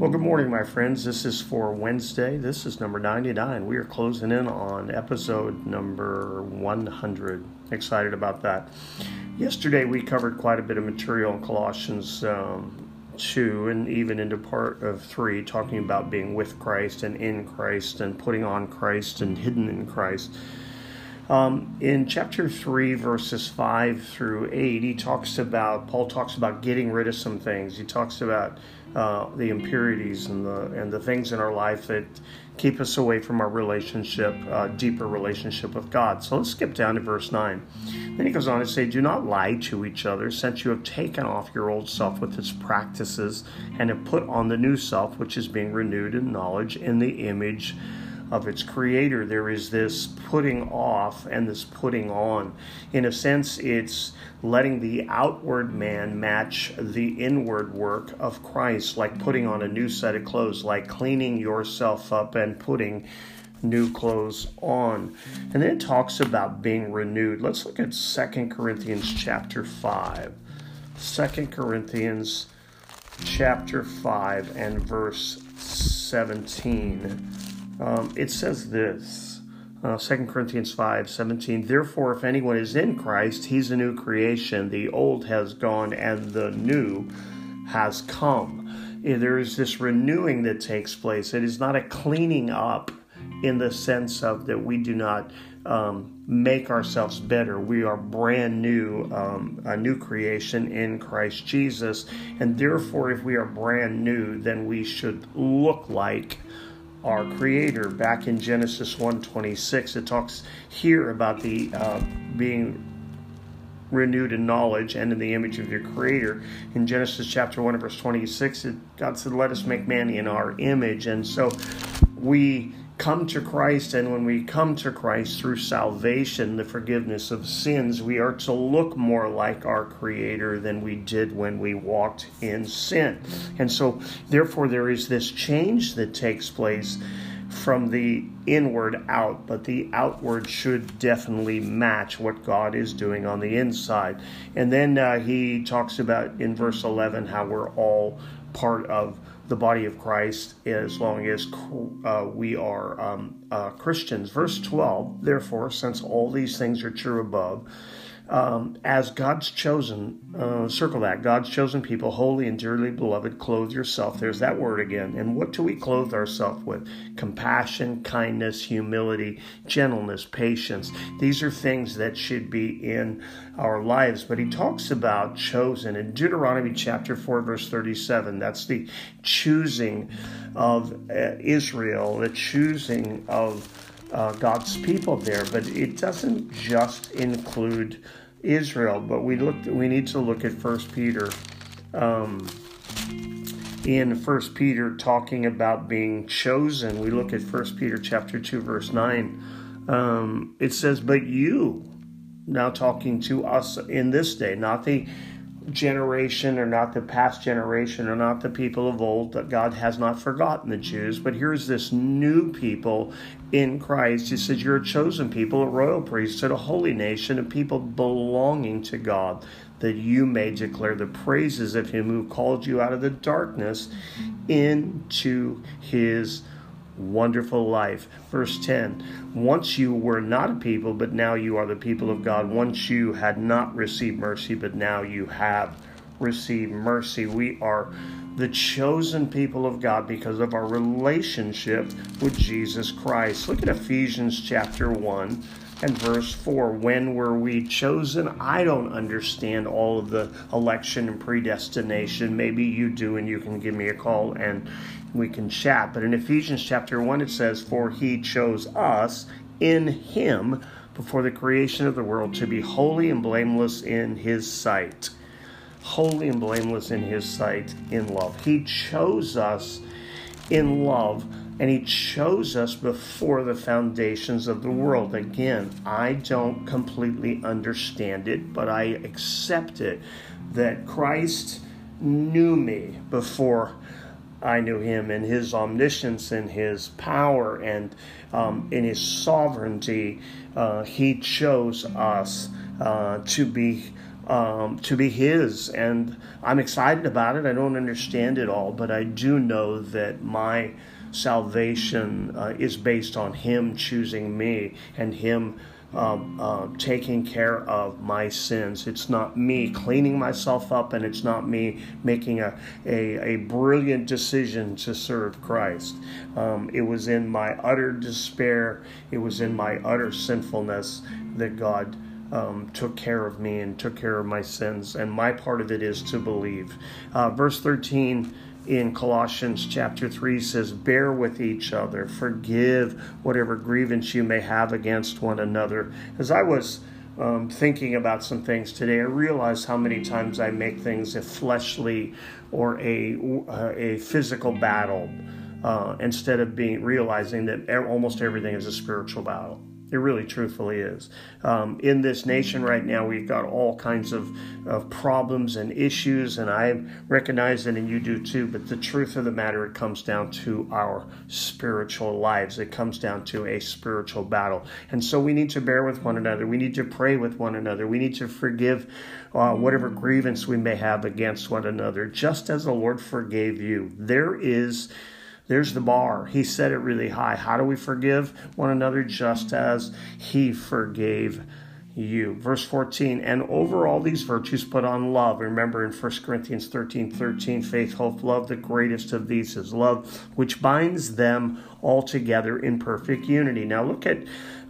Well, good morning, my friends. This is for Wednesday. This is number 99. We are closing in on episode number 100. Excited about that. Yesterday, we covered quite a bit of material in Colossians um, 2 and even into part of 3, talking about being with Christ and in Christ and putting on Christ and hidden in Christ. Um, in chapter 3, verses 5 through 8, he talks about, Paul talks about getting rid of some things. He talks about uh, the impurities and the, and the things in our life that keep us away from our relationship, uh, deeper relationship with God. So let's skip down to verse 9. Then he goes on to say, Do not lie to each other, since you have taken off your old self with its practices and have put on the new self, which is being renewed in knowledge in the image of its creator. There is this putting off and this putting on. In a sense, it's letting the outward man match the inward work of Christ, like putting on a new set of clothes, like cleaning yourself up and putting new clothes on. And then it talks about being renewed. Let's look at Second Corinthians chapter 5. 2 Corinthians chapter 5 and verse 17 um, it says this uh, 2 Corinthians 5 17. Therefore, if anyone is in Christ, he's a new creation. The old has gone and the new has come. There is this renewing that takes place. It is not a cleaning up in the sense of that we do not um, make ourselves better. We are brand new, um, a new creation in Christ Jesus. And therefore, if we are brand new, then we should look like our creator back in genesis 1.26 it talks here about the uh, being renewed in knowledge and in the image of your creator. In genesis chapter 1 verse 26 it, god said let us make man in our image. And so we come to Christ, and when we come to Christ through salvation, the forgiveness of sins, we are to look more like our Creator than we did when we walked in sin. And so, therefore, there is this change that takes place from the inward out, but the outward should definitely match what God is doing on the inside. And then uh, he talks about in verse 11 how we're all part of the body of Christ as long as uh, we are um, uh, Christians. Verse 12, therefore, since all these things are true above, um, as God's chosen, uh, circle that, God's chosen people, holy and dearly beloved, clothe yourself. There's that word again. And what do we clothe ourselves with? Compassion, kindness, humility, gentleness, patience. These are things that should be in our lives. But he talks about chosen in Deuteronomy chapter 4, verse 37. That's the choosing of uh, Israel, the choosing of uh, God's people there, but it doesn't just include Israel. But we look, we need to look at First Peter. Um, in First Peter, talking about being chosen, we look at First Peter chapter two, verse nine. Um, it says, "But you." Now talking to us in this day, not the generation or not the past generation or not the people of old that God has not forgotten the Jews, but here's this new people in Christ. He says, You're a chosen people, a royal priesthood, a holy nation, a people belonging to God, that you may declare the praises of him who called you out of the darkness into his wonderful life. Verse 10 Once you were not a people, but now you are the people of God. Once you had not received mercy, but now you have received mercy. We are the chosen people of God because of our relationship with Jesus Christ. Look at Ephesians chapter 1 and verse 4 when were we chosen? I don't understand all of the election and predestination. Maybe you do and you can give me a call and we can chat. But in ephesians chapter 1 it says for he chose us in him before the creation of the world to be holy and blameless in his sight. Holy and blameless in his sight in love. He chose us in love and He chose us before the foundations of the world. Again, I don't completely understand it, but I accept it that Christ knew me before I knew Him, in His omniscience and His power and um, in His sovereignty, uh, He chose us uh, to be um, to be His. And I'm excited about it. I don't understand it all, but I do know that my salvation uh, is based on Him choosing me and Him. Um, uh, taking care of my sins. It's not me cleaning myself up, and it's not me making a, a, a brilliant decision to serve Christ. Um, it was in my utter despair, it was in my utter sinfulness that God um, took care of me and took care of my sins. And my part of it is to believe. Uh, verse 13 in Colossians chapter 3 says, Bear with each other, forgive whatever grievance you may have against one another. As I was um, thinking about some things today, I realized how many times I make things a fleshly or a, uh, a physical battle uh, instead of being realizing that almost everything is a spiritual battle. It really, truthfully is. Um, in this nation right now, we've got all kinds of, of problems and issues, and I recognize it, and you do too. But the truth of the matter, it comes down to our spiritual lives. It comes down to a spiritual battle. And so we need to bear with one another. We need to pray with one another. We need to forgive uh, whatever grievance we may have against one another, just as the Lord forgave you. There is there's the bar. He set it really high. How do we forgive one another just as he forgave you? Verse 14, and over all these virtues put on love. Remember in 1 Corinthians 13 13, faith, hope, love, the greatest of these is love, which binds them all together in perfect unity. Now look at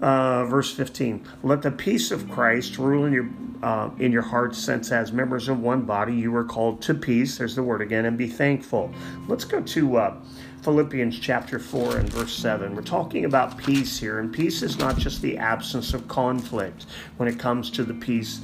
uh, verse 15. Let the peace of Christ rule in your uh, in your hearts, since as members of one body you are called to peace. There's the word again, and be thankful. Let's go to uh, Philippians chapter 4 and verse 7. We're talking about peace here, and peace is not just the absence of conflict when it comes to the peace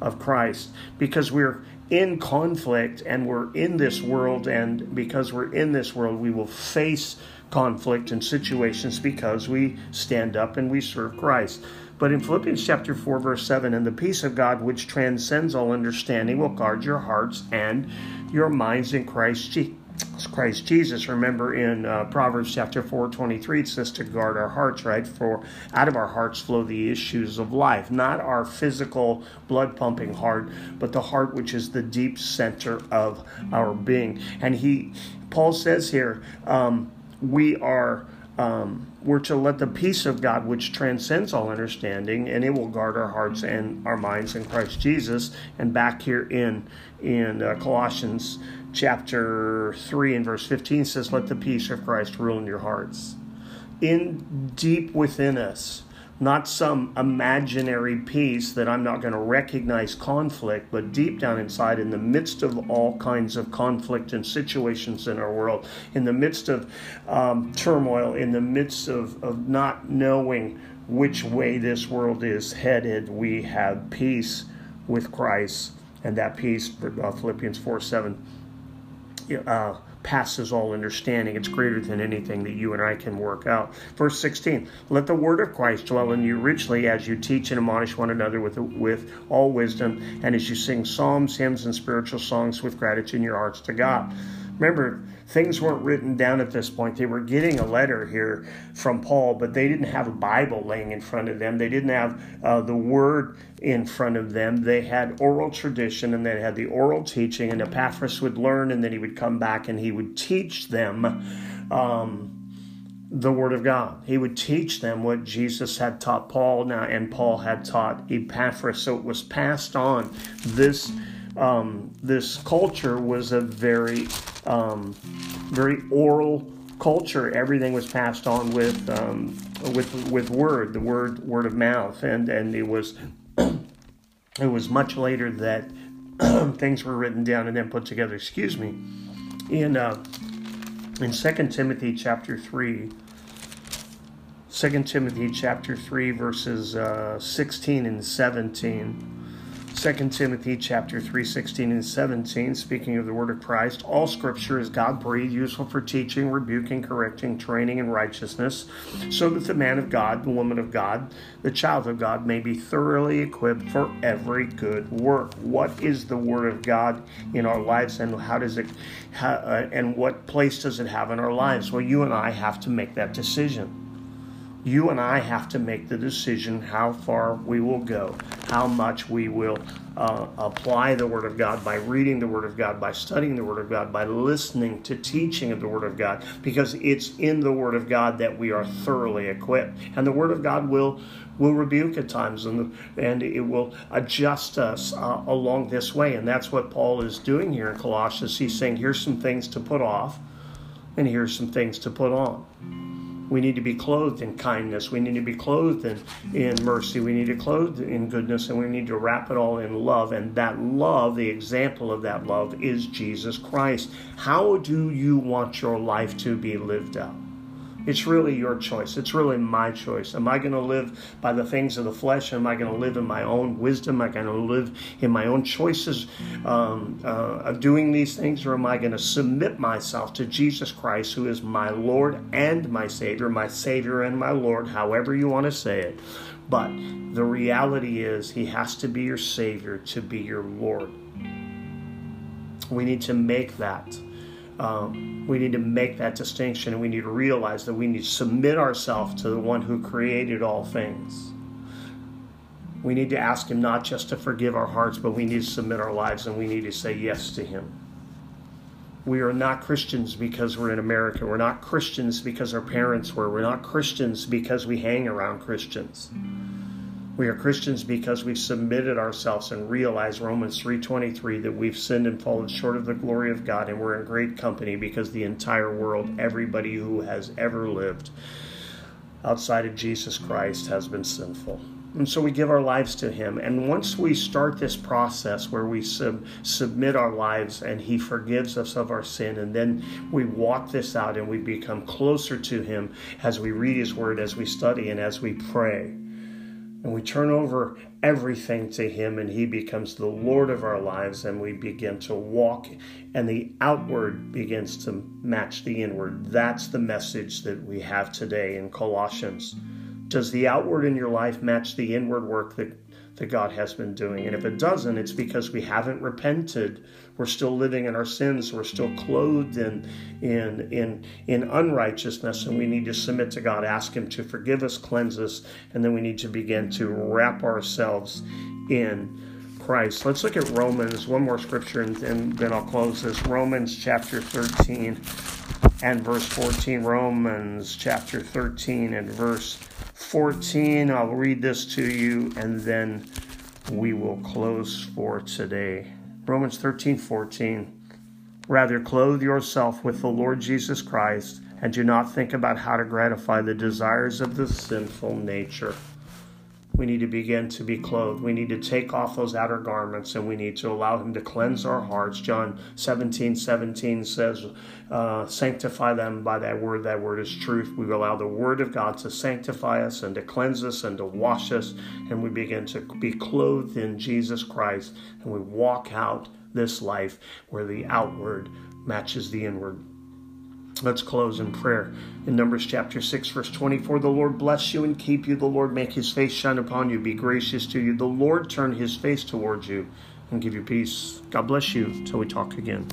of Christ, because we're in conflict and we're in this world, and because we're in this world, we will face conflict and situations because we stand up and we serve Christ. But in Philippians chapter 4, verse 7, and the peace of God, which transcends all understanding, will guard your hearts and your minds in Christ Jesus. Christ Jesus. Remember in uh, Proverbs chapter 4, 23, it says to guard our hearts, right? For out of our hearts flow the issues of life, not our physical blood pumping heart, but the heart which is the deep center of our being. And he, Paul says here, um, we are um, we're to let the peace of God, which transcends all understanding, and it will guard our hearts and our minds in Christ Jesus. And back here in in uh, Colossians chapter three and verse fifteen says, "Let the peace of Christ rule in your hearts." In deep within us, not some imaginary peace that I'm not going to recognize conflict, but deep down inside, in the midst of all kinds of conflict and situations in our world, in the midst of um, turmoil, in the midst of, of not knowing which way this world is headed, we have peace with Christ. And that peace, uh, Philippians 4 7, uh, passes all understanding. It's greater than anything that you and I can work out. Verse 16 Let the word of Christ dwell in you richly as you teach and admonish one another with, with all wisdom, and as you sing psalms, hymns, and spiritual songs with gratitude in your hearts to God. Remember, things weren't written down at this point. They were getting a letter here from Paul, but they didn't have a Bible laying in front of them. They didn't have uh, the Word in front of them. They had oral tradition and they had the oral teaching, and Epaphras would learn, and then he would come back and he would teach them. Um, the Word of God. He would teach them what Jesus had taught Paul now, and Paul had taught Epaphras. So it was passed on. This um, this culture was a very um, very oral culture. Everything was passed on with um, with with word, the word word of mouth, and and it was it was much later that things were written down and then put together. Excuse me. In uh, in Second Timothy chapter three. 2 Timothy chapter 3 verses uh, 16 and 17 2 Timothy chapter 3, 16 and 17, speaking of the word of Christ, all scripture is God breathed, useful for teaching, rebuking, correcting, training in righteousness, so that the man of God, the woman of God, the child of God may be thoroughly equipped for every good work. What is the word of God in our lives and how does it how, uh, and what place does it have in our lives? Well, you and I have to make that decision You and I have to make the decision how far we will go, how much we will uh, apply the Word of God by reading the Word of God, by studying the Word of God, by listening to teaching of the Word of God, because it's in the Word of God that we are thoroughly equipped. And the Word of God will will rebuke at times and, and it will adjust us uh, along this way. And that's what Paul is doing here in Colossians. He's saying, here's some things to put off, and here's some things to put on. We need to be clothed in kindness. We need to be clothed in, in mercy. We need to clothed in goodness, and we need to wrap it all in love. And that love, the example of that love, is Jesus Christ. How do you want your life to be lived out? It's really your choice. It's really my choice. Am I going to live by the things of the flesh? Am I going to live in my own wisdom? Am I going to live in my own choices um, uh, of doing these things? Or am I going to submit myself to Jesus Christ, who is my Lord and my Savior, my Savior and my Lord, however you want to say it? But the reality is, He has to be your Savior to be your Lord. We need to make that um, we need to make that distinction and we need to realize that we need to submit ourselves to the one who created all things. We need to ask Him not just to forgive our hearts, but we need to submit our lives and we need to say yes to Him. We are not Christians because we're in America. We're not Christians because our parents were. We're not Christians because we hang around Christians. We are Christians because we've submitted ourselves and realized Romans 3:23 that we've sinned and fallen short of the glory of God and we're in great company because the entire world, everybody who has ever lived outside of Jesus Christ has been sinful. And so we give our lives to Him. And once we start this process where we sub- submit our lives and He forgives us of our sin, and then we walk this out and we become closer to Him as we read His Word, as we study, and as we pray and we turn over everything to Him, and He becomes the Lord of our lives, and we begin to walk, and the outward begins to match the inward. That's the message that we have today in Colossians. Does the outward in your life match the inward work that that God has been doing. And if it doesn't, it's because we haven't repented. We're still living in our sins. We're still clothed in, in, in, in unrighteousness, and we need to submit to God, ask Him to forgive us, cleanse us, and then we need to begin to wrap ourselves in Christ. Let's look at Romans, one more scripture, and, and then I'll close this. Romans chapter 13 and verse 14. Romans chapter 13 and verse 14. I'll read this to you and then we will close for today. Romans 13 14. Rather, clothe yourself with the Lord Jesus Christ and do not think about how to gratify the desires of the sinful nature we need to begin to be clothed. We need to take off those outer garments and we need to allow Him to cleanse our hearts. John 17 17 says, uh, Sanctify them by that word. That word is truth. We allow the Word of God to sanctify us and to cleanse us and to wash us. And we begin to be clothed in Jesus Christ and we walk out this life where the outward matches the inward. Let's close in prayer. In Numbers chapter 6, verse 24, the Lord bless you and keep you. The Lord make his face shine upon you, be gracious to you. The Lord turn his face towards you and give you peace. God bless you till we talk again.